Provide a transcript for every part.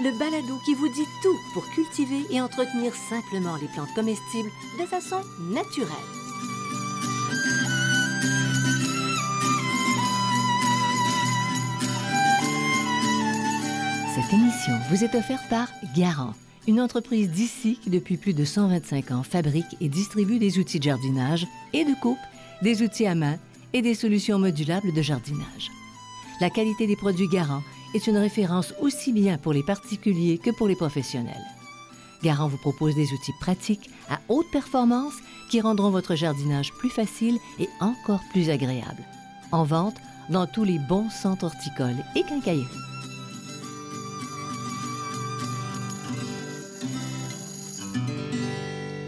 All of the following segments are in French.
le balado qui vous dit tout pour cultiver et entretenir simplement les plantes comestibles de façon naturelle. Cette émission vous est offerte par Garant, une entreprise d'ici qui, depuis plus de 125 ans, fabrique et distribue des outils de jardinage et de coupe, des outils à main et des solutions modulables de jardinage. La qualité des produits Garant est une référence aussi bien pour les particuliers que pour les professionnels. Garant vous propose des outils pratiques à haute performance qui rendront votre jardinage plus facile et encore plus agréable. En vente dans tous les bons centres horticoles et quincailleries.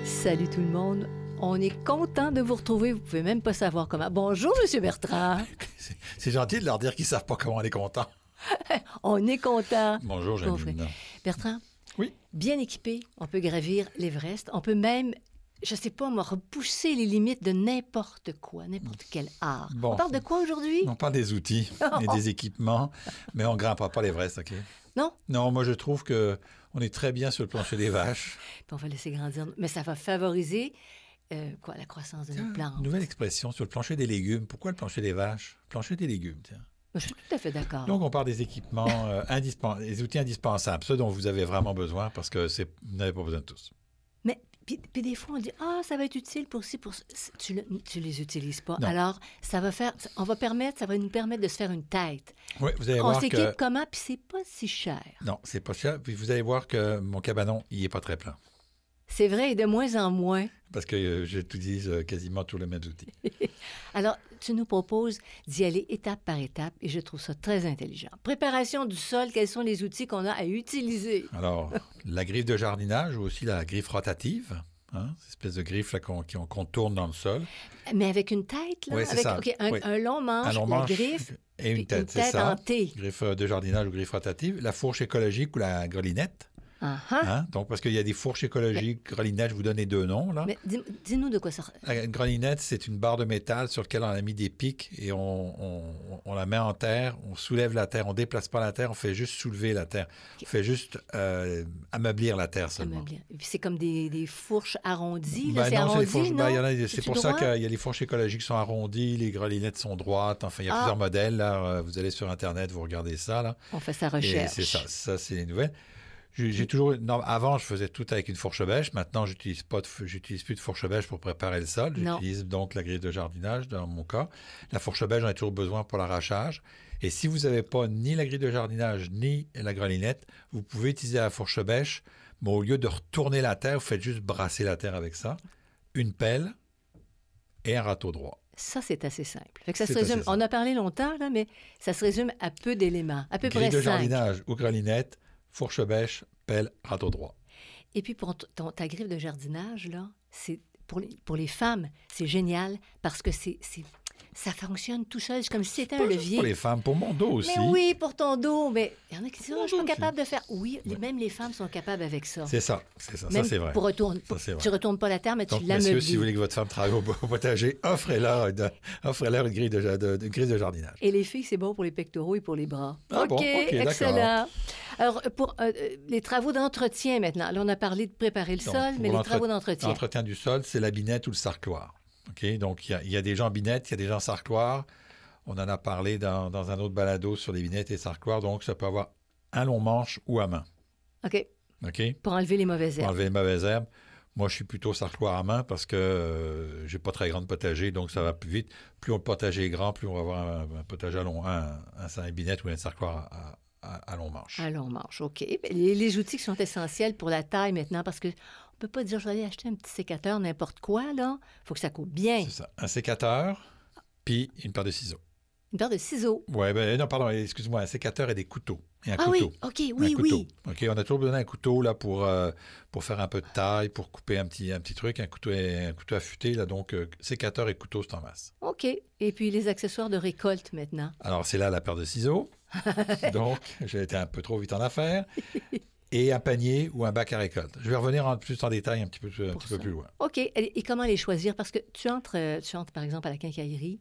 Salut tout le monde. On est content de vous retrouver. Vous pouvez même pas savoir comment. Bonjour, Monsieur Bertrand. C'est- gentil de leur dire qu'ils savent pas comment on est content. On est content. Bonjour, Bon, Janine. Bertrand, Oui. bien équipé, on peut gravir l'Everest. On peut même, je sais pas, repousser les limites de n'importe quoi, n'importe quel art. Bon. On parle de quoi aujourd'hui? On parle des outils et des équipements, mais on grimpera pas l'Everest, OK? Non? Non, moi, je trouve que on est très bien sur le plancher des vaches. Puis on va laisser grandir. Mais ça va favoriser euh, quoi, la croissance de nos plantes. Nouvelle expression sur le plancher des légumes. Pourquoi le plancher des vaches? Plancher des légumes, tiens. Je suis tout à fait d'accord. Donc, on parle des équipements, euh, indispen- des outils indispensables, ceux dont vous avez vraiment besoin parce que c'est- vous n'avez pas besoin de tous. Mais puis, puis des fois, on dit Ah, ça va être utile pour ci, pour ça. Tu, le- tu les utilises pas. Non. Alors, ça va faire, on va permettre, ça va nous permettre de se faire une tête. Oui, vous allez On voir s'équipe que... comment, puis c'est pas si cher. Non, c'est pas cher. Puis vous allez voir que mon cabanon, il est pas très plein. C'est vrai, et de moins en moins. Parce que euh, j'utilise euh, quasiment tous les mêmes outils. Alors, tu nous proposes d'y aller étape par étape et je trouve ça très intelligent. Préparation du sol, quels sont les outils qu'on a à utiliser? Alors, la griffe de jardinage ou aussi la griffe rotative, hein, cette espèce de griffe qu'on tourne dans le sol. Mais avec une tête, là? Oui, c'est avec ça. Un, Oui. un long manche, Un long la manche griffe, et une tête, une tête ça. en T. Griffe de jardinage ou griffe rotative. La fourche écologique ou la grelinette. Ah. hein? Donc, parce qu'il y a des fourches écologiques, grelinette, je vous donne les deux noms. Là. Mais dis- dis-nous de quoi ça... La grelinette, c'est une barre de métal sur laquelle on a mis des pics et on, on- on la met en terre, on soulève la terre, on déplace pas la terre, on fait juste soulever la terre. On fait juste euh, ameublir la terre seulement. ameublir. Et puis c'est comme des, des fourches arrondies, Ben c'est arrondi, ben, c'est pour ça qu'il y a les fourches écologiques qui sont arrondies, les grelinettes sont droites. Enfin, il y a Ah. plusieurs modèles. Là. Euh, Vous allez sur Internet, vous regardez ça. Là. On fait sa recherche. c'est ça. Ça, c'est les nouvelles. J'ai toujours. non, avant, je faisais tout avec une fourche bêche. Maintenant, j'utilise pas j'utilise plus de fourche bêche pour préparer le sol. J'utilise donc la grille de jardinage dans mon cas. La fourche bêche, j'en ai toujours besoin pour l'arrachage. Et si vous n'avez pas ni la grille de jardinage ni la grelinette, vous pouvez utiliser la fourche bêche, mais au lieu de retourner la terre, vous faites juste brasser la terre avec ça. Une pelle et un râteau droit. Ça, c'est assez simple. Fait que ça se résume, on a parlé longtemps, là, mais ça se résume à peu d'éléments, à peu grille près de cinq. jardinage ou grelinette, fourche bêche, pelle, râteau droit. Et puis pour ton- ta griffe de jardinage, là, c'est pour les, pour les femmes, c'est génial parce que c'est, c'est- ça fonctionne tout seul. C'est comme si c'était un levier. pour les femmes, pour mon dos aussi. Mais oui, pour ton dos. Mais il y en a qui disent, Ah, je suis pas capable de faire. Oui, même les femmes sont capables avec ça. C'est ça, c'est ça, Même ça c'est vrai. Pour retourner, Ça, vrai. tu retournes pas la terre, mais Donc, tu l'ameubles. si vous voulez que votre femme travaille au, potager, offrez-leur une, offrez-leur une grille de, de- de- grille de jardinage. Et les filles, c'est bon pour les pectoraux et pour les bras. Ah OK, bon? Excellent. Alors, pour euh, euh, les travaux d'entretien maintenant, là, on a parlé de préparer le Donc, sol, pour mais les travaux d'entretien. L'entretien du sol, c'est la binette ou le sarcloir. OK? Donc, il y a- il y, a des gens binettes, il y a des gens sarcloirs. On en a parlé dans, dans un autre balado sur les binettes et sarcloirs. Donc, ça peut avoir un long manche ou à main. OK, OK? pour enlever les mauvaises Pour herbes. enlever les mauvaises herbes. Moi, je suis plutôt sarcloir à main parce que euh, j'ai pas très grand potager, donc ça va plus vite. Plus le potager est grand, plus on va avoir un, un potager à long, un, un, un binette ou un sarcloir à, à- à long manche. À long manche, OK. Ben, Les, les outils qui sont essentiels pour la taille maintenant, parce que on peut pas dire, je vais aller acheter un petit sécateur, n'importe quoi, là. faut que ça coupe bien. C'est ça. Un sécateur, puis une paire de ciseaux. Une paire de ciseaux. Oui, ben non, pardon, excuse-moi, un sécateur et des couteaux. Et un ah couteau. oui, OK, Un oui, couteau. oui. OK, on a toujours besoin d'un couteau là, pour, euh, pour faire un peu de taille, pour couper un petit, un petit truc, un couteau, un couteau affûté. Là, donc, euh, sécateur et couteau, c'est en masse. OK. Et puis les accessoires de récolte maintenant? Alors, c'est là la paire de ciseaux. donc, j'ai été un peu trop vite en affaires. Et un panier ou un bac à récolte. Je vais revenir en plus en détail un petit peu, un Pour petit peu ça. plus loin. OK. Et et comment les choisir? Parce que tu entres, euh, tu entres par exemple, à la quincaillerie,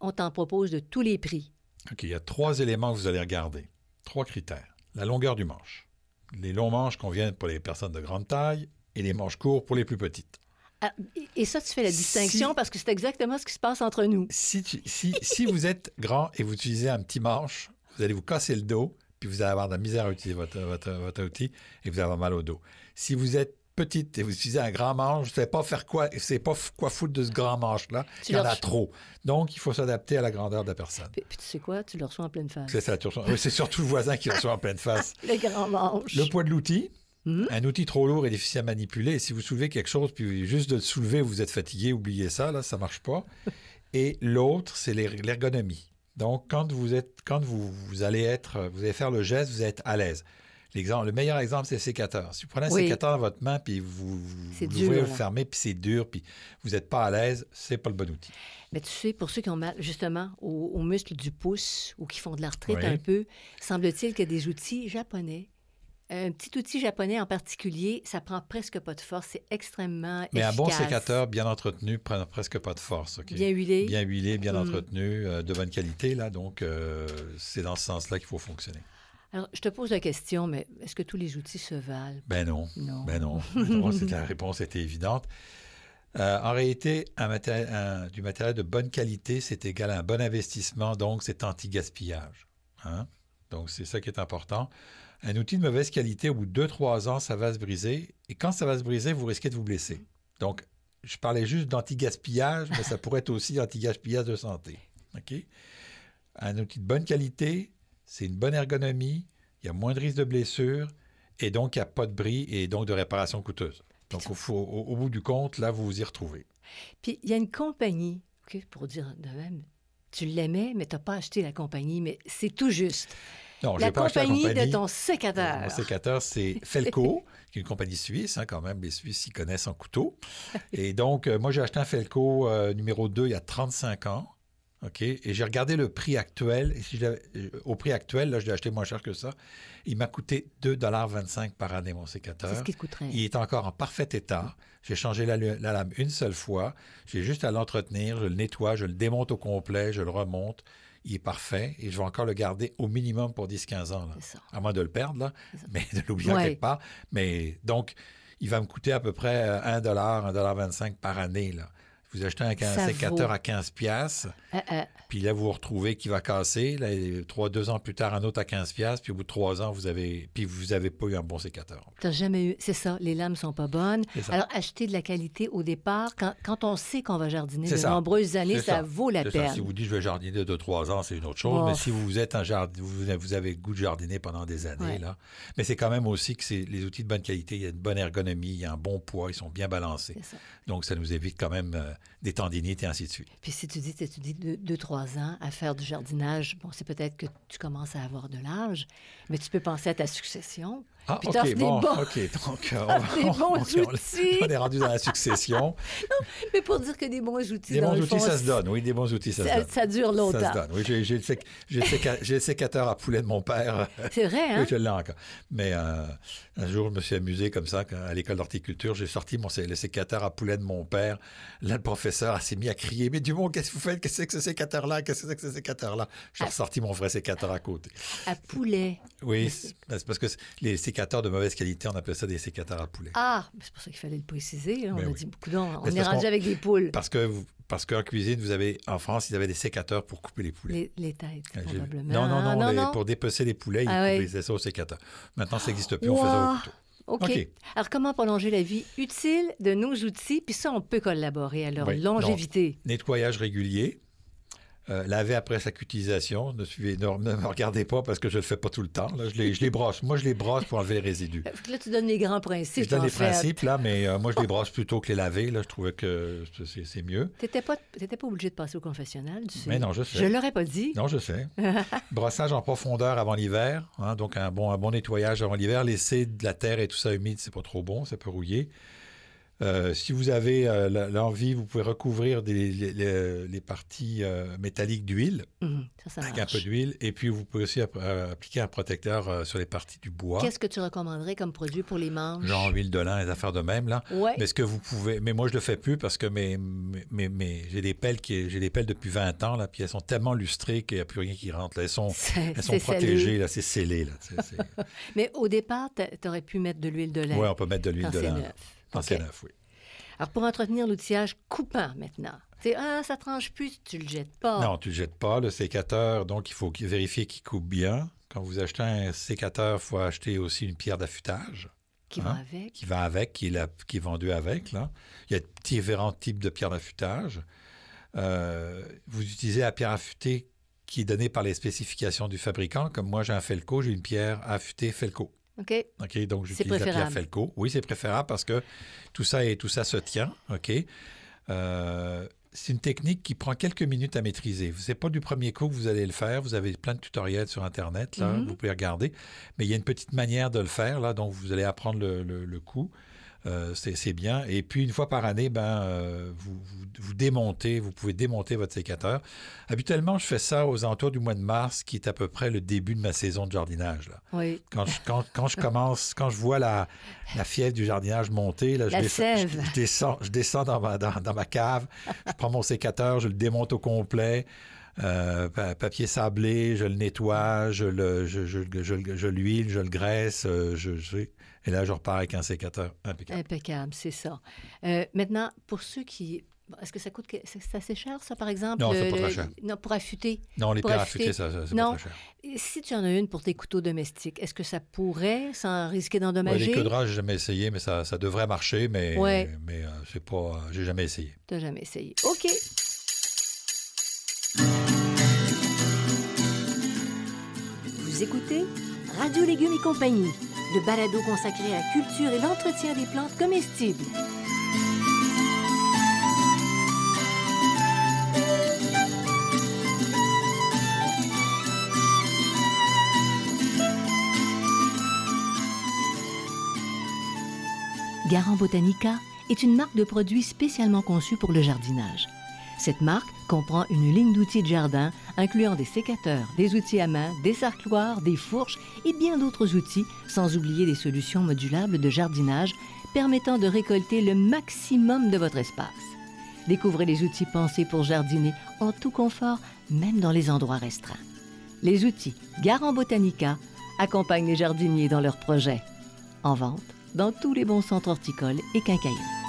on t'en propose de tous les prix. OK, il y a trois éléments que vous allez regarder. Trois critères. La longueur du manche. Les longs manches conviennent pour les personnes de grande taille et les manches courts pour les plus petites. Ah, et- ça, tu fais la Si- distinction parce que c'est exactement ce qui se passe entre nous. Si, tu- si, si vous êtes grand et vous utilisez un petit manche, vous allez vous casser le dos, puis vous allez avoir de la misère à utiliser votre, votre, votre outil et vous allez avoir mal au dos. Si vous êtes petite et vous utilisez un grand manche, vous ne savez pas faire quoi, vous savez pas quoi foutre de ce grand manche-là. Il y en a trop. Donc, il faut s'adapter à la grandeur de la personne. Puis, puis tu sais quoi? Tu le reçois en pleine face. C'est ça, tu reçois- oui, c'est surtout le voisin qui reçoit en pleine face. Le grand manche. Le poids de l'outil. Mhm. Un outil trop lourd est difficile à manipuler. Et si vous soulevez quelque chose, puis juste de le soulever, vous êtes fatigué, oubliez ça, là, ça marche pas. Et l'autre, c'est l'er- l'ergonomie. Donc, quand vous êtes, quand vous, vous allez être, vous allez faire le geste, vous êtes à l'aise. L'exemple, le meilleur exemple, c'est le sécateur. Si vous prenez un Oui. sécateur dans votre main, puis vous, vous l'ouvrez, vous fermez, puis c'est dur, puis vous n'êtes pas à l'aise, c'est pas le bon outil. Mais tu sais, pour ceux qui ont mal, justement, aux, aux muscles du pouce ou qui font de l'arthrite Oui. un peu, semble-t-il que des outils japonais, un petit outil japonais en particulier, ça prend presque pas de force, c'est extrêmement Mais un bon efficace. sécateur bien entretenu prend presque pas de force. Bien huilé. Bien huilé, bien Mm. entretenu, euh, de bonne qualité. Là, donc, euh, c'est dans ce sens-là qu'il faut fonctionner. Alors, je te pose la question, mais est-ce que tous les outils se valent? Ben non. Non. Ben non. La réponse était évidente. Euh, en réalité, un maté- un- du matériel de bonne qualité, c'est égal à un bon investissement, donc c'est anti-gaspillage. Hein? Donc, c'est ça qui est important. Un outil de mauvaise qualité, au bout de 2-3 ans, ça va se briser. Et quand ça va se briser, vous risquez de vous blesser. Donc, je parlais juste d'anti-gaspillage, mais ça pourrait être aussi anti-gaspillage de santé. OK? Un outil de bonne qualité, c'est une bonne ergonomie, il y a moins de risque de blessure, et donc il n'y a pas de bris et donc de réparation coûteuse. Donc, au, bout du compte, là, vous vous y retrouvez. Puis, il y a une compagnie, OK, pour dire de même, tu l'aimais, mais tu n'as pas acheté la compagnie, mais c'est tout juste. Non, La compagnie, compagnie. de ton sécateur. Mon sécateur, c'est Felco, qui est une compagnie suisse, hein, quand même. Les Suisses s'y connaissent en couteau. Et donc, euh, moi, j'ai acheté un Felco euh, numéro 2 il y a 35 ans. OK? Et j'ai regardé le prix actuel. Et si je l'avais- euh, au prix actuel, là, je l'ai acheté moins cher que ça. Il m'a coûté 2,25 par année, mon C'est sécateur. ce qui te coûterait. Il est encore en parfait état. J'ai changé la, la lame une seule fois. J'ai juste à l'entretenir, je le nettoie, je le démonte au complet, je le remonte. Il est parfait et je vais encore le garder au minimum pour 10-15 ans. là. C'est ça. À moins de le perdre, là, mais de l'oublier Ouais. quelque part. Mais donc, il va me coûter à peu près euh, 1 1,25 par année. Là. Vous achetez un, sécateur vaut. à 15 piastres, Euh, euh, puis là, vous vous retrouvez qui va casser. Là, trois, deux ans plus tard, un autre à 15 piastres, puis au bout de trois ans, vous avez, puis vous n'avez pas eu un bon sécateur. T'as jamais eu. C'est ça, les lames sont pas bonnes. Alors, acheter de la qualité au départ, quand, quand on sait qu'on va jardiner de ça. nombreuses années, ça, ça. vaut la ça. peine. Si vous dites je vais jardiner de 3 ans, c'est une autre chose. Bon. Mais si vous êtes un jardin, vous, avez le goût de jardiner pendant des années, Ouais. là. Mais c'est quand même aussi que c'est les outils de bonne qualité, il y a une bonne ergonomie, il y a un bon poids, ils sont bien balancés. Donc ça nous évite quand même euh, des tendinites et ainsi de suite. Puis si tu dis, tu deux, trois ans à faire du jardinage, bon, c'est peut-être que tu commences à avoir de l'âge, mais tu peux penser à ta succession. Ah, Puis t'offres ok, des bon, bons- ok. Donc, euh, des bons on- outils. on est rendu dans la succession. Mais pour dire que des bons outils, Des bons outils, fond, ça se donne. Oui, des bons outils, ça, se donne. ça dure Ça se longtemps. donne. Oui, j'ai le, séc- sécateur à poulet de mon père. C'est vrai, hein? Oui, je l'ai encore. Mais euh, un jour, je me suis amusé comme ça, à l'école d'horticulture. J'ai sorti mon, le sécateur à poulet de mon père. Là, le professeur s'est mis à crier Mais Dumont, qu'est-ce que vous faites? Qu'est-ce que c'est que ce sécateur-là? Qu'est-ce que c'est que ce sécateur-là J'ai ressorti mon vrai sécateur à côté. À poulet. Oui, c'est parce que les sécateurs de mauvaise qualité, on appelle ça des sécateurs à poulet. Ah, c'est pour ça qu'il fallait le préciser. hein. On Ben a oui. dit beaucoup d'on- On est rendu avec des poules. Parce que vous- parce qu'en cuisine, vous avez en France, ils avaient des sécateurs pour couper les poulets. Les, les têtes, Ah, probablement. Non, non, non, les- pour dépecer les poulets, ils Ah ouais. coupaient ça au sécateur. Maintenant, ça n'existe plus, on fait ça au couteau. OK. OK. Alors, comment prolonger la vie utile de nos outils? Puis ça, on peut collaborer à leur Oui. longévité. Nettoyage régulier, Euh, laver après chaque utilisation. Ne, suivez, ne, ne me regardez pas parce que je ne le fais pas tout le temps. Là. Je, les, je les brosse. Moi, je les brosse pour enlever les résidus. Là, tu donnes les grands principes. Je donne les fait. principes, là, mais euh, moi, je les brosse plutôt que les laver. Là, je trouvais que c'est mieux. Pas, t'étais pas obligé de passer au confessionnal, tu sais. Mais non, je sais. Je l'aurais pas dit. Non, je sais. Brossage en profondeur avant l'hiver. hein, donc, un bon, un bon nettoyage avant l'hiver. Laisser de la terre et tout ça humide, c'est pas trop bon. Ça peut rouiller. Euh, si vous avez euh, l'envie, vous pouvez recouvrir des- les, les- les parties euh, métalliques d'huile, Mhm, avec un peu d'huile. Et puis, vous pouvez aussi app- appliquer un protecteur sur les parties du bois. Qu'est-ce que tu recommanderais comme produit pour les manches? Genre huile de lin, les affaires de même, là. Ouais. Mais ce que vous pouvez. Mais moi, je le fais plus parce que mes, mes, mes- j'ai des pelles qui, j'ai des pelles depuis 20 ans, là, puis elles sont tellement lustrées qu'il n'y a plus rien qui rentre. là. Elles sont, elles sont protégées, scellé. là, c'est scellé, là. Mais au départ, tu aurais pu mettre de l'huile de lin. Ouais, on peut mettre de l'huile de lin. neuf. C'est neuf, oui. Alors, pour entretenir l'outillage coupant maintenant, sais, ah, ça tranche plus, tu le jettes pas. Non, tu ne le jettes pas, le sécateur, donc il faut vérifier qu'il coupe bien. Quand vous achetez un sécateur, il faut acheter aussi une pierre d'affûtage Qui Hein? va avec. qui va avec, qui est, la- qui est vendue avec. Là. Il y a différents types de pierres d'affûtage. Euh, vous utilisez la pierre affûtée qui est donnée par les spécifications du fabricant. Comme moi, j'ai un Felco, j'ai une pierre affûtée Felco. OK? OK, donc j'utilise la pierre. Felco. Oui, c'est préférable parce que tout ça, et tout ça se tient. OK? Euh, c'est une technique qui prend quelques minutes à maîtriser. Ce n'est pas du premier coup que vous allez le faire. Vous avez plein de tutoriels sur Internet, là, Mhm. vous pouvez regarder. Mais il y a une petite manière de le faire, là, donc vous allez apprendre le, le- le coup. Euh, c'est bien. Et puis, une fois par année, ben, euh, vous, vous, vous démontez, vous pouvez démonter votre sécateur. Habituellement, je fais ça aux alentours du mois de mars, qui est à peu près le début de ma saison de jardinage. Là. Oui. Quand je, quand, quand je commence, quand je vois la, la fièvre du jardinage monter, là, je, descends, je, descends, je descends dans ma, dans, dans ma cave, je prends mon sécateur, je le démonte au complet, euh, pa- papier sablé, je le nettoie, je le- je- je- je- je- je l'huile, je le graisse, je, je- et là, je repars avec un sécateur impeccable. Impeccable, c'est ça. Euh, maintenant, pour ceux qui. Est-ce que ça coûte. C'est assez cher, ça, par exemple? Non, c'est pas très cher. Non, pour affûter. Non, les pierres affûtées, ça, ça, c'est pas très cher. Si tu en as une pour tes couteaux domestiques, est-ce que ça pourrait, sans risquer Ouais, d'endommager? les queues de rage, j'ai jamais essayé, mais ça, ça devrait marcher, mais, Ouais. mais euh, c'est pas, j'ai jamais essayé. T'as jamais essayé. OK. Vous écoutez Radio Légumes et compagnie, le balado consacré à la culture et l'entretien des plantes comestibles. Garant Botanica est une marque de produits spécialement conçue pour le jardinage. Cette marque comprend une ligne d'outils de jardin incluant des sécateurs, des outils à main, des sarcloirs, des fourches et bien d'autres outils, sans oublier des solutions modulables de jardinage permettant de récolter le maximum de votre espace. Découvrez les outils pensés pour jardiner en tout confort, même dans les endroits restreints. Les outils Garant Botanica accompagnent les jardiniers dans leurs projets. En vente dans tous les bons centres horticoles et quincailleries.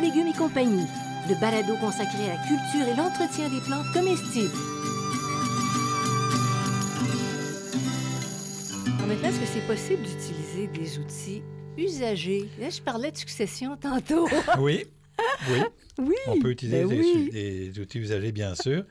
Légumes et compagnie, le balado consacré à la culture et l'entretien des plantes comestibles. Alors maintenant, est-ce que c'est possible d'utiliser des outils usagés? Là, je parlais de succession tantôt. Oui, oui. oui, On peut utiliser ben des, oui. des outils usagés, bien sûr,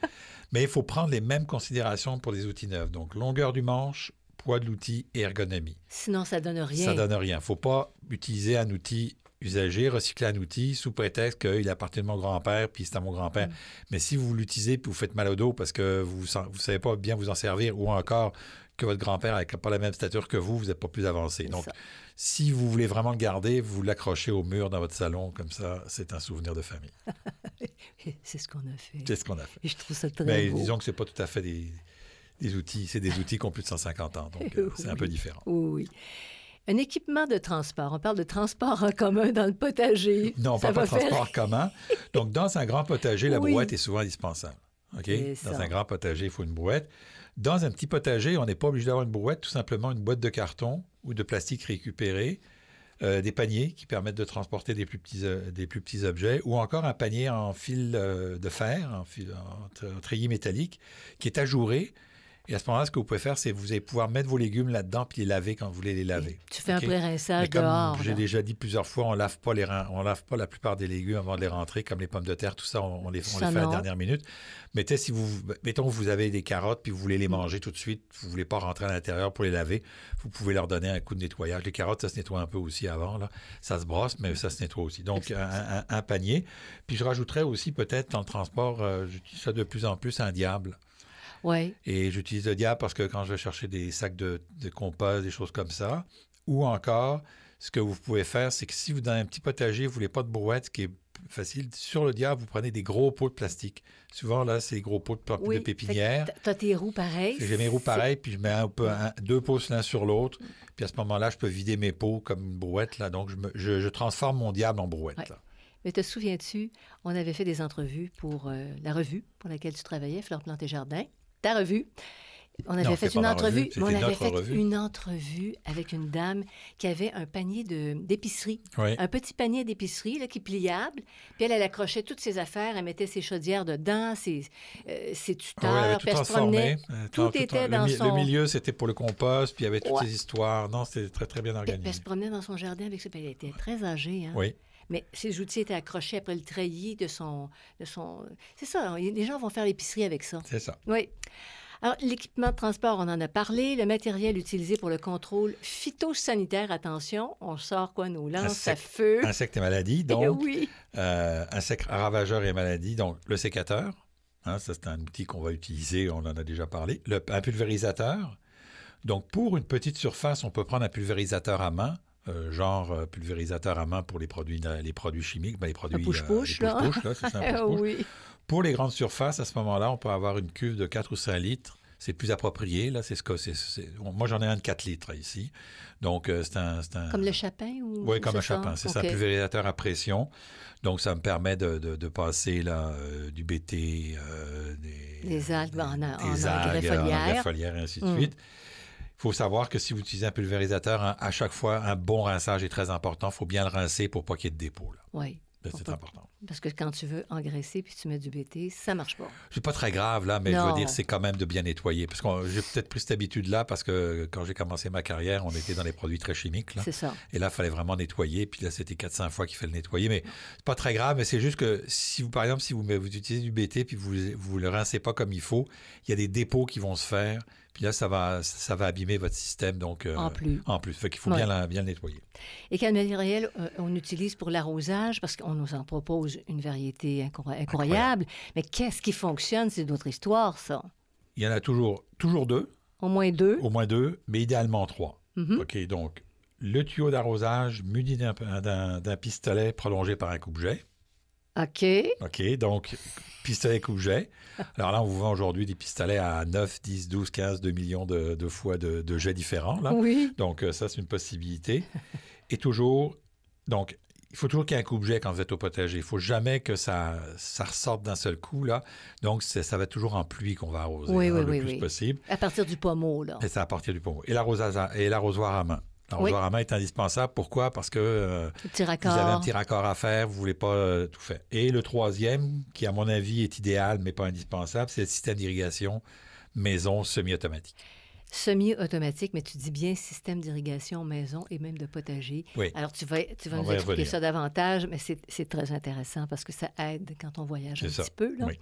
mais il faut prendre les mêmes considérations pour les outils neufs. Donc, longueur du manche, poids de l'outil et ergonomie. Sinon, ça donne rien. Ça donne rien. Il ne faut pas utiliser un outil usagé, recycler un outil sous prétexte qu'il appartient à mon grand-père, puis c'est à mon grand-père. Mm. Mais si vous l'utilisez puis vous faites mal au dos parce que vous ne savez pas bien vous en servir, ou encore que votre grand-père n'a pas la même stature que vous, vous n'êtes pas plus avancé. Donc, ça. si vous voulez vraiment le garder, vous l'accrochez au mur dans votre salon, comme ça, c'est un souvenir de famille. C'est ce qu'on a fait. C'est ce qu'on a fait. Et je trouve ça très Mais beau. disons que c'est pas tout à fait des, des outils, c'est des outils qui ont plus de 150 ans, donc euh, c'est un peu différent. Oui, oui. Un équipement de transport. On parle de transport en commun dans le potager. Non, Ça pas, pas de faire- transport commun. Donc, dans un grand potager, la Oui. brouette est souvent indispensable. OK? Dans un grand potager, il faut une brouette. Dans un petit potager, on n'est pas obligé d'avoir une brouette, tout simplement une boîte de carton ou de plastique récupéré, euh, des paniers qui permettent de transporter des plus petits, euh, des plus petits objets, ou encore un panier en fil euh, de fer, en, fil, en treillis métallique, qui est ajouré. Et à ce moment-là, ce que vous pouvez faire, c'est vous allez pouvoir mettre vos légumes là-dedans puis les laver quand vous voulez les laver. Tu fais un pré-rinçage Mais comme dehors. j'ai déjà dit plusieurs fois, on lave pas les reins- on lave pas la plupart des légumes avant de les rentrer, comme les pommes de terre, tout ça, on, on les, on Ça, les fait à la dernière minute. Sais, si vous, mettons que vous avez des carottes puis vous voulez les Mm. manger tout de suite, vous voulez pas rentrer à l'intérieur pour les laver, vous pouvez leur donner un coup de nettoyage. Les carottes, ça se nettoie un peu aussi avant, là. Ça se brosse, mais ça se nettoie aussi. Donc, un, un- un panier. Puis je rajouterais aussi peut-être dans le transport, euh, j'utilise ça de plus en plus, un diable. Et j'utilise le diable parce que quand je vais chercher des sacs de, de compost, des choses comme ça, ou encore, ce que vous pouvez faire, c'est que si vous dans un petit potager, vous voulez pas de brouette, ce qui est facile, sur le diable, vous prenez des gros pots de plastique. Souvent, là, c'est des gros pots de, Oui. de pépinière. Que T'as tes roues pareilles. J'ai mes roues pareilles, puis je mets un peu, un- deux pots l'un sur l'autre. Puis à ce moment-là, je peux vider mes pots comme une brouette. Là, donc, je, me- je- je transforme mon diable en brouette. Ouais. là. Mais te souviens-tu, on avait fait des entrevues pour euh, la revue pour laquelle tu travaillais, Fleur Plante et Jardin, ta revue. On avait Non, fait une entrevue, revue, on avait fait revue. une entrevue avec une dame qui avait un panier d'épicerie, Oui. un petit panier d'épicerie qui est pliable. Puis elle, elle accrochait toutes ses affaires, elle mettait ses chaudières dedans, ses, euh, ses tuteurs, oui, tout puis elle se promenait. transformé. Euh, Tout dans- était le dans mi- son- Le milieu, c'était pour le compost, puis il y avait toutes Ouais. ces histoires. Non, c'était très, très bien Puis organisé. elle se promenait dans son jardin avec ça. Puis elle était très âgée. Hein? Oui. Mais ses outils étaient accrochés après le treillis de son... De son... C'est ça, les gens vont faire l'épicerie avec ça. C'est ça. Oui. Alors, l'équipement de transport, on en a parlé. Le matériel utilisé pour le contrôle phytosanitaire, attention, on sort quoi, nos lances à Insectes. feu. Insectes et maladies, Eh donc, oui. euh, insectes ravageurs et maladies, donc le sécateur, hein, ça c'est un outil qu'on va utiliser, on en a déjà parlé, le, un pulvérisateur. Donc pour une petite surface, on peut prendre un pulvérisateur à main, euh, genre euh, pulvérisateur à main pour les produits, les produits chimiques, ben, les produits push-push, là. push-push, là, ça, oui. Pour les grandes surfaces, à ce moment-là, on peut avoir une cuve de 4 ou 5 litres. C'est plus approprié. Là, c'est ce que c'est. Moi, j'en ai un de 4 litres ici. Donc, euh, c'est un, un- Comme le chapin ou oui, comme un ça? chapin. C'est ça, OK. un pulvérisateur à pression. Donc, ça me permet de, de- de passer là, euh, du BT, des, Des algues en- en en foliaires et ainsi de Mm. suite. Il faut savoir que si vous utilisez un pulvérisateur, hein, à chaque fois, un bon rinçage est très important. Il faut bien le rincer pour pas qu'il y ait de dépôt. là. Oui. C'est pas- important. Parce que quand tu veux engraisser puis tu mets du BT, ça marche pas. C'est pas très grave là, mais je veux dire, c'est quand même de bien nettoyer. Parce que j'ai peut-être pris cette habitude-là parce que quand j'ai commencé ma carrière, on était dans les produits très chimiques. Là. C'est ça. Et là, il fallait vraiment nettoyer. Puis là, c'était 400 fois qu'il fallait le nettoyer. Mais c'est pas très grave, mais c'est juste que si vous, par exemple, si vous, vous utilisez du BT puis vous vous le rincez pas comme il faut, il y a des dépôts qui vont se faire. Puis là, ça va, ça va abîmer votre système. Donc, euh, En plus. En plus. Fait qu'il faut Ouais. bien, la- bien le nettoyer. Et quel matériel euh, on utilise pour l'arrosage? Parce qu'on nous en propose une variété incro- incroyable. Mais qu'est-ce qui fonctionne? C'est d'autres histoires, ça? Il y en a toujours, toujours deux, Au moins deux. au moins deux, mais idéalement trois. Mhm. OK, donc le tuyau d'arrosage muni d'un pistolet prolongé par un coupe-jet. OK. OK, donc pistolet coupe-jet. Alors là, on vous vend aujourd'hui des pistolets à 9, 10, 12, 15, 2 millions de, de fois de, de jets différents. Là. Oui. Donc euh, ça, c'est une possibilité. Et toujours, donc, il faut toujours qu'il y ait un coupe-jet quand vous êtes au potager. Il faut jamais que ça, ça ressorte d'un seul coup. là. Donc, ça va être toujours en pluie qu'on va arroser Oui, hein, oui, le oui, plus possible. À partir du pommeau, là. Et c'est à partir du pommeau. Et l'arrosage à- et main. L'arrosoir à main est indispensable. Pourquoi? Parce que euh, Le vous avez un petit raccord à faire, vous voulez pas euh, tout faire. Et le troisième, qui à mon avis est idéal mais pas indispensable, c'est le système d'irrigation maison semi-automatique. Semi-automatique, mais tu dis bien système d'irrigation maison et même de potager. Oui. Alors, tu vas, tu vas On nous va expliquer ça davantage, mais c'est très intéressant parce que ça aide quand on voyage un ça. petit peu. Là. Oui.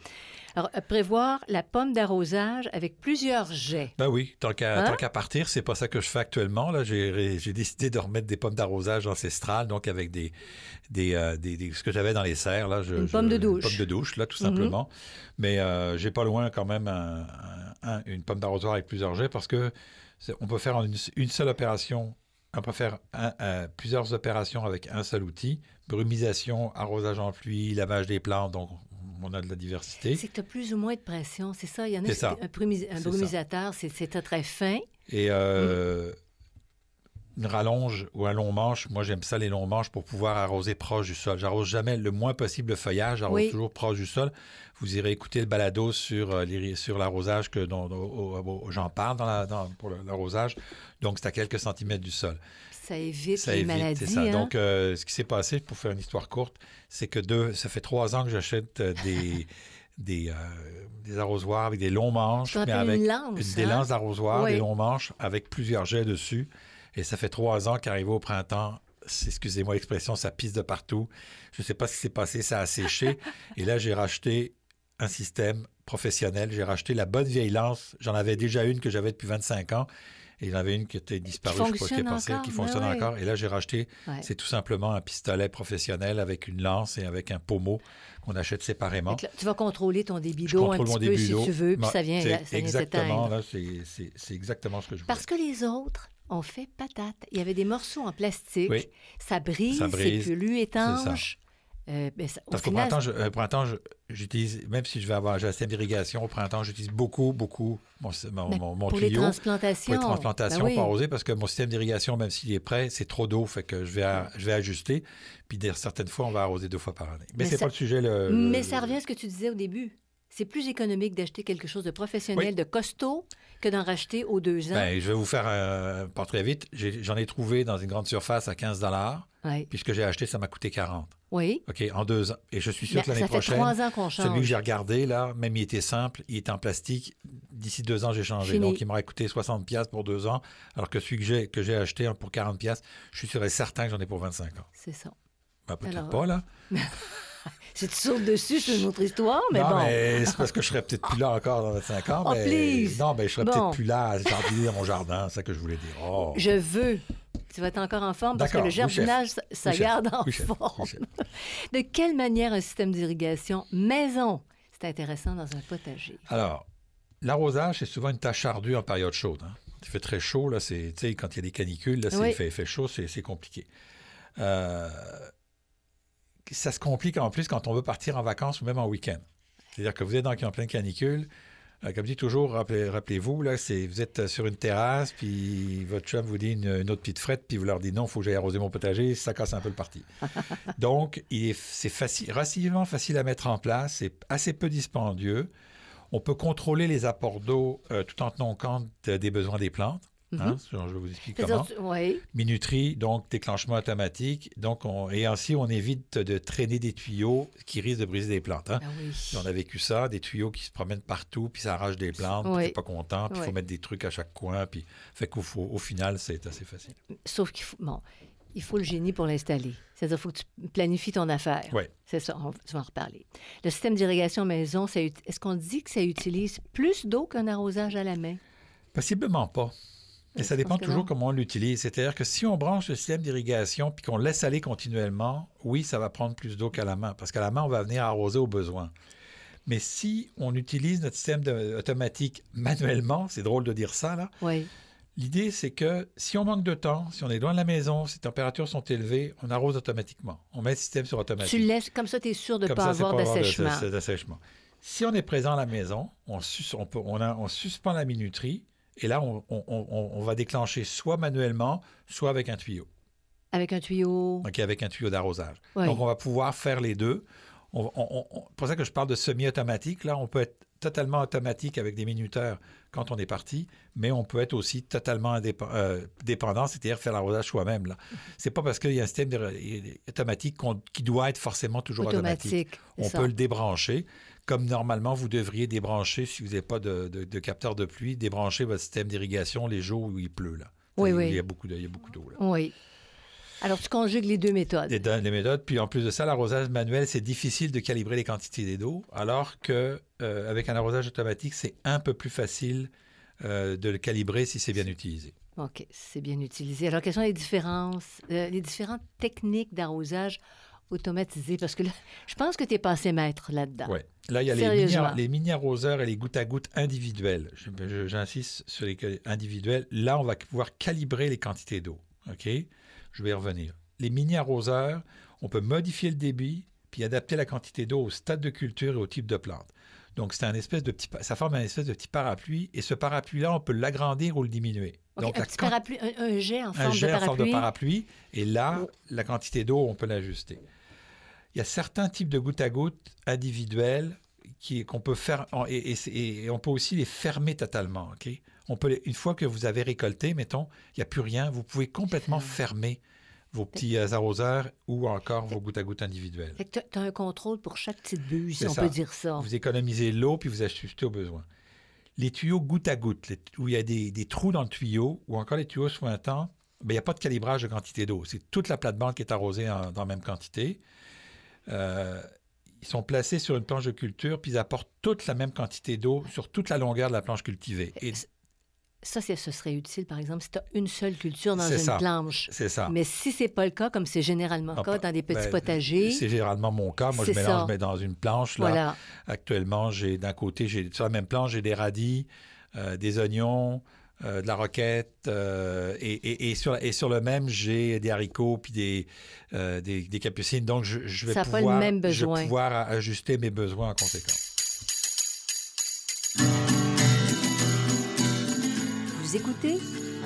Alors, euh, prévoir la pomme d'arrosage avec plusieurs jets. Ben oui, tant qu'à Hein? qu'à partir, c'est pas ça que je fais actuellement. Là, j'ai décidé de remettre des pommes d'arrosage ancestrales, donc avec des, des, euh, des- des- ce que j'avais dans les serres. Là, je- Une je- pomme de douche. Une pomme de douche, là, tout Mhm. simplement. Mais euh, j'ai pas loin quand même un- un- un- une pomme d'arrosoir avec plusieurs jets parce que on peut faire en une, une seule opération. On peut faire un- plusieurs opérations avec un seul outil. Brumisation, arrosage en pluie, lavage des plantes, donc on a de la diversité. C'est que tu as plus ou moins de pression, c'est ça? Il y en a ça. un, brumis- un brumisateur, c'est très, très fin. Et euh, Mm. une rallonge ou un long manche, moi j'aime ça les longs manches pour pouvoir arroser proche du sol. J'arrose jamais le moins possible le feuillage, j'arrose Oui. toujours proche du sol. Vous irez écouter le balado sur, euh, sur l'arrosage que dont, j'en parle dans la- dans- pour l'arrosage. Donc c'est à quelques centimètres du sol. Ça évite Ça les évite, maladies. c'est ça. hein? Donc euh, ce qui s'est passé, pour faire une histoire courte, c'est que deux, ça fait trois ans que j'achète euh, des, des, euh, des arrosoirs avec des longs manches, mais avec une lance. une- des hein? lances d'arrosoir, Oui. des longs manches avec plusieurs jets dessus. Et ça fait trois ans qu'arrivé au printemps, excusez-moi l'expression, ça pisse de partout. Je ne sais pas ce qui s'est passé, ça a séché. et là, j'ai racheté un système professionnel. J'ai racheté la bonne vieille lance. J'en avais déjà une que j'avais depuis 25 ans. Et il y en avait une qui était disparue, je ce qui est qui ben fonctionne ouais. encore. Et là, j'ai racheté, Ouais. c'est tout simplement un pistolet professionnel avec une lance et avec un pommeau qu'on achète séparément. Là, tu vas contrôler ton débit d'eau un petit mon peu si tu veux, puis Bon, ça vient, ça vient Exactement, là, c'est- exactement ce que je voulais. Parce que les autres ont fait patate. Il y avait des morceaux en plastique. Oui. Ça brise, Ça c'est plus étanche. Euh, ben, ça- Parce qu'au final, printemps, je- euh, printemps, j'utilise, même si je vais avoir un système d'irrigation, au printemps, j'utilise beaucoup, beaucoup mon, mon, Ben, mon- mon pour les tuyau transplantations. pour les transplantations, Ben oui. pour arroser, parce que mon système d'irrigation, même s'il est prêt, c'est trop d'eau, fait que je vais, à- je vais ajuster. Puis certaines fois, on va arroser deux fois par année. Mais, c'est ça- pas le sujet. Le, Mais le- ça revient à ce que tu disais au début. C'est plus économique d'acheter quelque chose de professionnel, Oui. de costaud, que d'en racheter aux deux ans. Ben, je vais vous faire un portrait vite. J'ai- J'en ai, trouvé dans une grande surface à 15 Ouais. puis ce que j'ai acheté, ça m'a coûté 40 Oui. OK, en deux ans. Et je suis sûr Mais que l'année ça fait prochaine, trois ans qu'on change. celui que j'ai regardé, là, même il était simple, il était en plastique. D'ici deux ans, j'ai changé. Fini. Donc, il m'aurait coûté 60 pièces pour deux ans, alors que celui que j'ai, que j'ai acheté pour 40 pièces, je suis sûr et certain que j'en ai pour 25 ans. C'est ça. Ben, peut-être Alors, pas, là. Si tu sautes dessus, c'est une autre histoire, mais non, bon. mais c'est parce que je serais peut-être plus là encore dans 25 ans. Oh, mais... please. Non, mais je serais Bon. peut-être plus là à jardiner dans mon jardin, c'est ça que je voulais dire. Oh. Je veux. Tu vas être encore en forme parce que le jardinage, ça, ça Oui, chef. garde en Oui, forme. De quelle manière un système d'irrigation maison, c'est intéressant dans un potager? Alors, l'arrosage, c'est souvent une tâche ardue en période chaude. hein. Il fait très chaud, là, c'est, quand il y a des canicules, là, c'est- il, fait, fait chaud, c'est, c'est compliqué. Euh, ça se complique en plus quand on veut partir en vacances ou même en week-end. C'est-à-dire que vous êtes en pleine canicule. euh, comme je dis toujours, rappelez, rappelez-vous, là, c'est, vous êtes euh, sur une terrasse, puis votre chum vous dit une, une autre petite frette, puis vous leur dites non, il faut que j'aille arroser mon potager, ça casse un peu le parti. Donc, c'est facile, relativement facile à mettre en place, c'est assez peu dispendieux. On peut contrôler les apports d'eau euh, tout en tenant compte des besoins des plantes. Hein, je vais vous expliquer comment. Oui, Minuterie, donc déclenchement automatique. Donc on- et ainsi, on évite de traîner des tuyaux qui risquent de briser des plantes. hein. ah oui. Puis on a vécu ça, des tuyaux qui se promènent partout, puis ça arrache des plantes, puis Oui. t'es pas content, puis il faut mettre des trucs à chaque coin, puis fait qu'au faut- au final, c'est assez facile. Sauf qu'il faut, bon, il faut le génie pour l'installer. C'est-à-dire qu'il faut que tu planifies ton affaire. Oui. C'est ça, on, vas en reparler. Le système d'irrigation maison, est-ce qu'on dit que ça utilise plus d'eau qu'un arrosage à la main? Possiblement pas. Mais Je ça dépend toujours comment on l'utilise. C'est-à-dire que si on branche le système d'irrigation puis qu'on laisse aller continuellement, oui, ça va prendre plus d'eau qu'à la main. Parce qu'à la main, on va venir arroser au besoin. Mais si on utilise notre système de- automatique manuellement, c'est drôle de dire ça, là, Oui. l'idée, c'est que si on manque de temps, si on est loin de la maison, si les températures sont élevées, on arrose automatiquement. On met le système sur automatique. Tu laisses, comme ça, tu es sûr de ne pas avoir pas d'assèchement. Si on est présent à la maison, on, sus- on, peut- on a- on suspend la minuterie et là, on, on- on- on va déclencher soit manuellement, soit avec un tuyau, Avec un tuyau. donc avec un tuyau d'arrosage. Oui. Donc, on va pouvoir faire les deux. On, on- on- c'est pour ça que je parle de semi-automatique. Là, on peut être totalement automatique avec des minuteurs quand on est parti, mais on peut être aussi totalement indépen- euh, dépendant, c'est-à-dire faire l'arrosage soi-même. Là, c'est pas parce qu'il y a un système automatique qui doit être forcément toujours automatique. automatique. On ça. peut le débrancher, comme normalement vous devriez débrancher, si vous n'avez pas de, de- de capteur de pluie, débrancher votre système d'irrigation les jours où il pleut. Là. Oui, il, oui. Il y a beaucoup de- d'eau. Là. Oui. Alors, tu conjugues les deux méthodes. Les, les méthodes. Puis en plus de ça, l'arrosage manuel, c'est difficile de calibrer les quantités d'eau, alors que euh, avec un arrosage automatique, c'est un peu plus facile euh, de le calibrer si c'est bien utilisé. OK, c'est bien utilisé. Alors, quelles sont les différences, euh, les différentes techniques d'arrosage automatisé? Parce que là, je pense que tu es passé maître là-dedans. Ouais. Là, il y a les mini, mini-arroseurs et les gouttes à gouttes je- J'insiste sur les individuels. Là, on va pouvoir calibrer les quantités d'eau. OK? Je vais y revenir. Les mini-arroseurs, on peut modifier le débit puis adapter la quantité d'eau au stade de culture et au type de plante. Donc, c'est un espèce de petit, ça forme un espèce de petit parapluie et ce parapluie-là, on peut l'agrandir ou le diminuer. Donc, un petit parapluie, un, un jet en un forme jet de en forme de parapluie. parapluie. Et là, Oh. la quantité d'eau, on peut l'ajuster. Il y a certains types de gouttes à gouttes individuels qui- qu'on peut faire, en- et, et c'est- et on peut aussi les fermer totalement. ok? On peut une fois que vous avez récolté, mettons, il n'y a plus rien, vous pouvez complètement fermer vos petits euh, arroseurs ou encore vos gouttes à gouttes individuels. tu as un contrôle pour chaque petite buse, si on ça. peut dire ça. Vous économisez l'eau puis vous ajustez au besoin. Les tuyaux goutte à goutte, les- où il y a des, des trous dans le tuyau, ou encore les tuyaux sointants, ben, il n'y a pas de calibrage de quantité d'eau. C'est toute la plate-bande qui est arrosée en- dans la même quantité. Euh, ils sont placés sur une planche de culture, puis ils apportent toute la même quantité d'eau sur toute la longueur de la planche cultivée. Et Ça, ce serait utile, par exemple, si tu as une seule culture dans une ça. planche. c'est ça. Mais si c'est pas le cas, comme c'est généralement le Ah, cas pas- dans des petits ben, potagers, C'est généralement mon cas. Moi, je mélange ça. mais dans une planche. Là, voilà. Actuellement, j'ai d'un côté, j'ai sur la même planche, j'ai des radis, euh, des oignons, euh, de la roquette, euh, et, et- et sur, et sur le même, j'ai des haricots puis des, euh, des, des capucines. Donc, je, je vais pas le je vais pouvoir ajuster mes besoins en conséquence. Vous écoutez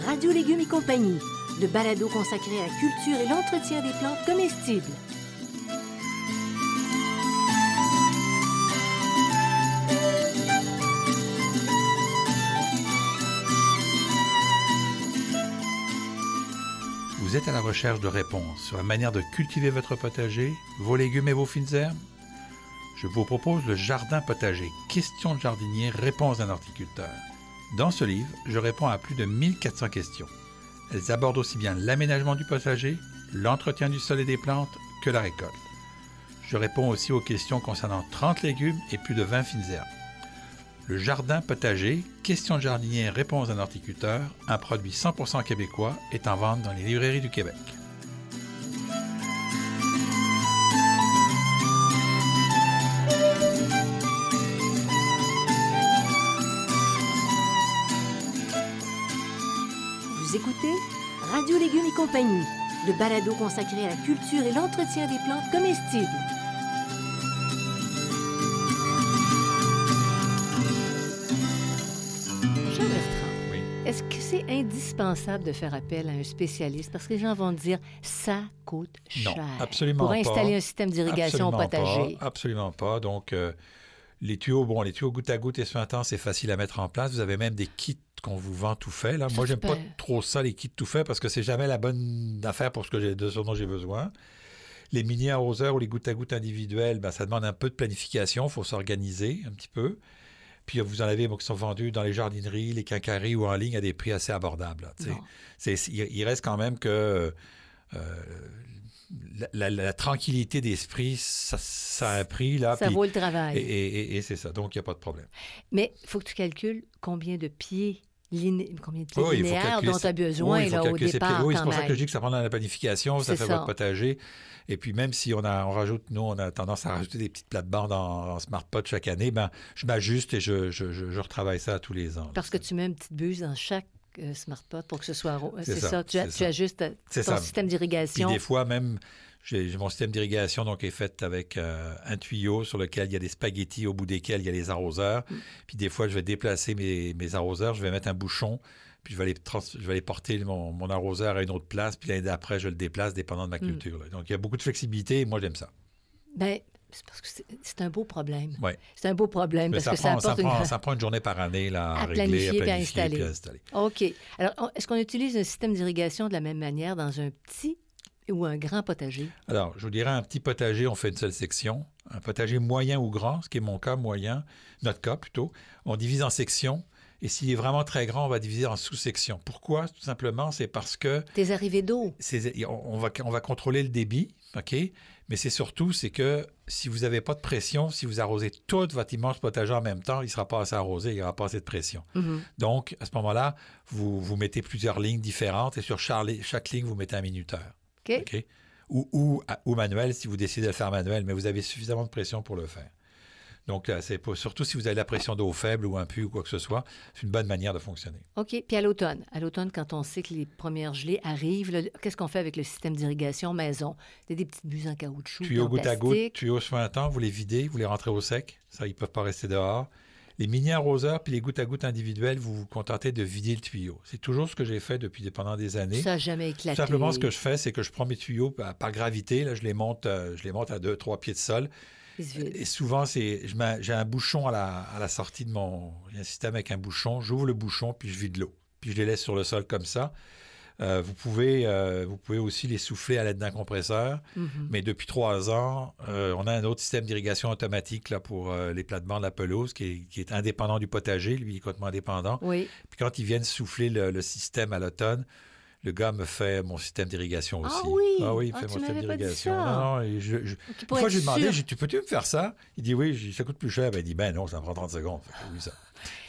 Radio Légumes et compagnie, le balado consacré à la culture et l'entretien des plantes comestibles. Vous êtes à la recherche de réponses sur la manière de cultiver votre potager, vos légumes et vos fines herbes? Je vous propose le Jardin potager, questions de jardinier, réponses d'un horticulteur. Dans ce livre, je réponds à plus de 1400 questions. Elles abordent aussi bien l'aménagement du potager, l'entretien du sol et des plantes que la récolte. Je réponds aussi aux questions concernant 30 légumes et plus de 20 fines herbes. Le Jardin potager, questions de jardinier, réponses d'un horticulteur, un produit 100% québécois, est en vente dans les librairies du Québec. Vous écoutez Radio Légumes et compagnie, le balado consacré à la culture et l'entretien des plantes comestibles. Jean Bertrand, Oui. est-ce que c'est indispensable de faire appel à un spécialiste? Parce que les gens vont dire, ça coûte Non, cher. absolument Pour pas. installer un système d'irrigation potager. Pas, absolument pas. Donc, euh, les tuyaux, bon, les tuyaux goutte à goutte et suintants, c'est facile à mettre en place. Vous avez même des kits qu'on vous vend tout fait. Là. Moi, j'aime pas trop ça, les kits tout faits, parce que c'est jamais la bonne affaire pour ce, que j'ai, de ce dont j'ai besoin. Les mini arroseurs ou les goutte à goutte individuels, ben, ça demande un peu de planification. Il faut s'organiser un petit peu. Puis vous en avez bon, qui sont vendus dans les jardineries, les quincailleries ou en ligne à des prix assez abordables. là. C'est- il reste quand même que euh, la, la- la tranquillité d'esprit, ça, ça a un prix. Là, Ça vaut le travail. et, et- et- et c'est ça. Donc, il n'y a pas de problème. Mais il faut que tu calcules combien de pieds, liné- combien de pieds Oui, il faut linéaires dont tu as besoin oui, là, au départ. Oui, c'est pour ça que je dis que ça prend dans la planification, ça fait ça. votre potager. Et puis, même si on, a, on rajoute, nous, on a tendance à rajouter des petites plates-bandes en, en Smart Pot chaque année, ben, je m'ajuste et je, je, je- je retravaille ça tous les ans. Parce que tu mets une petite buse dans chaque euh, smart pot pour que ce soit. C'est ça, ça. Tu, ajustes ton C'est ça. système Puis d'irrigation. des fois, même, j'ai mon système d'irrigation donc est fait avec euh, un tuyau sur lequel il y a des spaghettis au bout desquels il y a les arroseurs. Mm. Puis des fois, je vais déplacer mes, mes arroseurs, je vais mettre un bouchon, puis je vais aller, trans- je vais aller porter mon, mon arroseur à une autre place, puis l'année d'après, je le déplace dépendant de ma Mm. culture. Donc, il y a beaucoup de flexibilité et moi, j'aime ça. Ben, c'est parce que c'est- un beau problème. Ouais. C'est un beau problème Mais parce ça, que prend, ça, apporte prend, une... ça prend une journée par année là, à, À régler, planifier à planifier puis à installer. OK. Alors, est-ce qu'on utilise un système d'irrigation de la même manière dans un petit ou un grand potager? Alors, je vous dirais, un petit potager, on fait une seule section. Un potager moyen ou grand, ce qui est mon cas moyen, notre cas plutôt, on divise en sections. Et s'il est vraiment très grand, on va diviser en sous-sections. Pourquoi? Tout simplement, c'est parce que Tes arrivées d'eau. on va, on va contrôler le débit, OK? Mais c'est surtout, c'est que si vous n'avez pas de pression, si vous arrosez tout votre immense potager en même temps, il ne sera pas assez arrosé, il n'y aura pas assez de pression. Mhm. Donc, à ce moment-là, vous, vous mettez plusieurs lignes différentes et sur chaque, chaque ligne, vous mettez un minuteur. OK? Ou, ou, ou manuel si vous décidez de le faire manuel, mais vous avez suffisamment de pression pour le faire. Donc, là, c'est surtout si vous avez la pression d'eau faible ou un pu ou quoi que ce soit, c'est une bonne manière de fonctionner. OK. Puis à l'automne. À l'automne, quand on sait que les premières gelées arrivent, là, qu'est-ce qu'on fait avec le système d'irrigation maison? Des petites buses en caoutchouc. Tuyaux en goutte à goutte, tuyaux suintants, vous les videz, vous les rentrez au sec. Ça, ils ne peuvent pas rester dehors. Les mini arroseurs puis les gouttes à goutte individuelles, vous vous contentez de vider le tuyau. C'est toujours ce que j'ai fait depuis pendant des années. Ça n'a jamais éclaté. Tout simplement, ce que je fais, c'est que je prends mes tuyaux par, par gravité, là, je, les monte, euh, je les monte à 2-3 pieds de sol. Et souvent, c'est, j'ai un bouchon à la, à la sortie de mon. Il y a un système avec un bouchon. J'ouvre le bouchon, puis je vide l'eau. Puis je les laisse sur le sol comme ça. Euh, vous, pouvez, euh, vous pouvez aussi les souffler à l'aide d'un compresseur. Mhm. Mais depuis trois ans, euh, on a un autre système d'irrigation automatique là, pour les platements de la pelouse qui est, qui est indépendant du potager. Lui, il est complètement indépendant. Oui. Puis quand ils viennent souffler le, le système à l'automne, le gars me fait mon système d'irrigation aussi. Ah oui? Ah oui, il Ah, fait mon système d'irrigation. Non, je- une fois, demandé, j'ai dit, peux-tu me faire ça? Il dit oui, dit, ça coûte plus cher. Ben, il dit, ben non, ça me prend 30 secondes. Fait que oui, ça.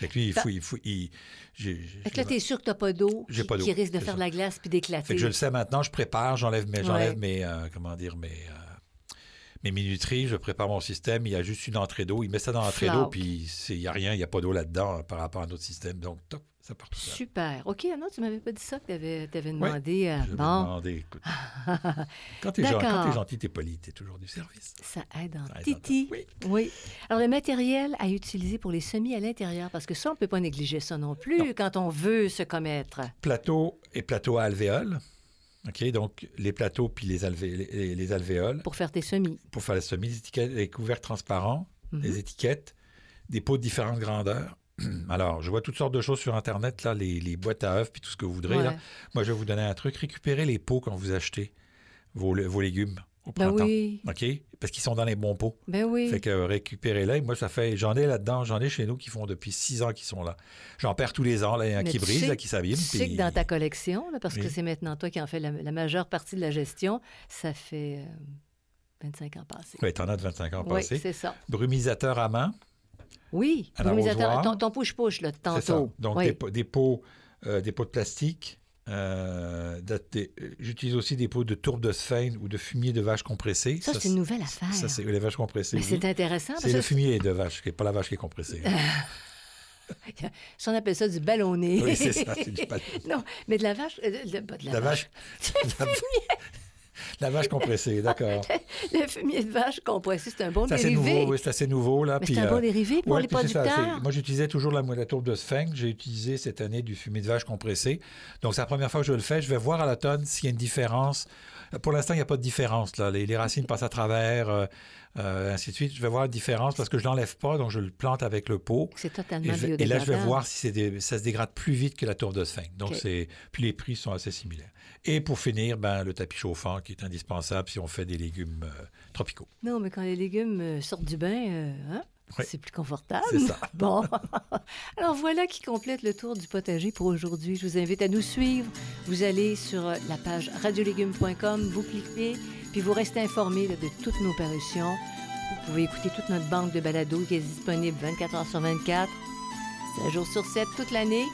Fait que lui, il faut, il j'ai- Fait que là, tu es sûr que tu n'as pas d'eau qui, pas d'eau, qui risque de faire de la glace puis d'éclater. Fait que je le sais maintenant, je prépare, j'enlève mes, j'enlève Ouais. mes, euh, comment dire, mes, euh, mes minuteries, je prépare mon système, il y a juste une entrée d'eau, il met ça dans l'entrée d'eau, puis c'est- il n'y a rien, il n'y a pas d'eau là-dedans euh, par rapport à notre système, donc top, ça part tout seul. Super. OK, non, tu m'avais pas dit ça que tu avais, Ouais, demandé. à... Je vais Bon, demander, écoute, quand quand t'es gentil, t'es poli, t'es toujours du service. ça aide en Ça aide titi. Oui. Oui. Alors, le matériel à utiliser pour les semis à l'intérieur, parce que ça, on ne peut pas négliger ça non plus Non. quand on veut se commettre. Plateau et plateau à alvéoles, OK, donc les plateaux puis les, alvé- les, les alvéoles, Pour faire tes semis. pour faire les semis, les, étiquettes, les couverts transparents, Mhm. les étiquettes, des pots de différentes grandeurs. Alors, je vois toutes sortes de choses sur Internet, là, les, les boîtes à œufs, puis tout ce que vous voudrez. Ouais. Là. Moi, je vais vous donner un truc. Récupérez les pots quand vous achetez vos, vos légumes au Ben printemps. oui. OK? Parce qu'ils sont dans les bons pots. Ben oui. Fait que euh, récupérez-les. Moi, ça fait... J'en ai là-dedans. J'en ai chez nous qui font depuis six ans qui sont là. J'en perds tous les ans. Là, il y en a qui brise, sais- là, qui s'abîme. Tu sais puis- que dans ta collection, là, parce que c'est maintenant toi qui en fais la, la majeure partie de la gestion, ça fait euh, 25 ans passés. Oui, t'en as de 25 ans Oui, passés. c'est ça. Brumisateur à main. Oui, À ton, ton push-push, là, C'est ça. tantôt. Donc, Oui. des, po- des pots, euh, des pots de plastique. euh, euh, J'utilise aussi des pots de tourbe de sphène ou de fumier de vache compressé. Ça, c'est une nouvelle affaire. Ça, c'est les vaches compressées. Mais oui. c'est intéressant parce C'est le fumier de vache, pas la vache qui est compressée. ça, on appelle ça du ballonné. oui, c'est ça. c'est du bal- non, mais de la vache. euh, de, de- de la, La vache. vache. la, vache compressée, d'accord. Le fumier de vache compressé, c'est un bon C'est assez dérivé. nouveau, oui, c'est assez nouveau. Là, c'est un euh, bon dérivé pour ouais, les c'est ça, producteurs. c'est- moi, j'utilisais toujours la, la tourbe de sphinx. J'ai utilisé cette année du fumier de vache compressé. Donc, c'est la première fois que je le fais. Je vais voir à l'automne s'il y a une différence. Pour l'instant, il n'y a pas de différence. Là. Les, les racines passent à travers, euh, euh, ainsi de suite. Je vais voir la différence parce que je ne l'enlève pas, donc je le plante avec le pot. C'est Et, totalement je vais- et là, je vais voir si des- ça se dégrade plus vite que la tourbe de sphinx. Donc, c'est puis les prix sont assez similaires. Et pour finir, ben, le tapis chauffant qui est indispensable si on fait des légumes euh, tropicaux. Non, mais quand les légumes sortent du bain, euh, hein, Oui. c'est plus confortable. C'est ça. Bon. Alors voilà qui complète le tour du potager pour aujourd'hui. Je vous invite à nous suivre. Vous allez sur la page radiolégumes.com, vous cliquez, puis vous restez informé de toutes nos parutions. Vous pouvez écouter toute notre banque de balados qui est disponible 24 heures sur 24, 7 jours sur 7, toute l'année.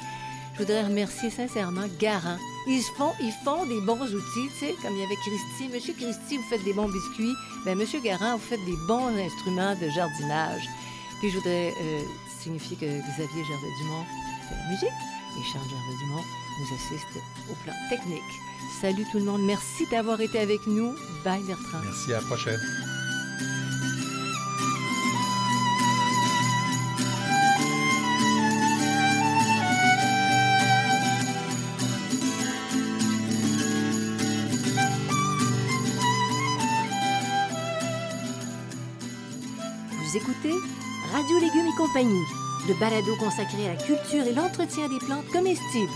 Je voudrais remercier sincèrement Garant. Ils font, ils font des bons outils, tu sais, comme il y avait Christy. Monsieur Christy, vous faites des bons biscuits. Ben, Monsieur Garant, vous faites des bons instruments de jardinage. Puis je voudrais euh, signifier que Xavier Gervais-Dumont fait la musique et Charles Gervais-Dumont nous assiste au plan technique. Salut tout le monde. Merci d'avoir été avec nous. Bye Bertrand. Merci, à la prochaine. Radio Légumes et compagnie, le balado consacré à la culture et l'entretien des plantes comestibles.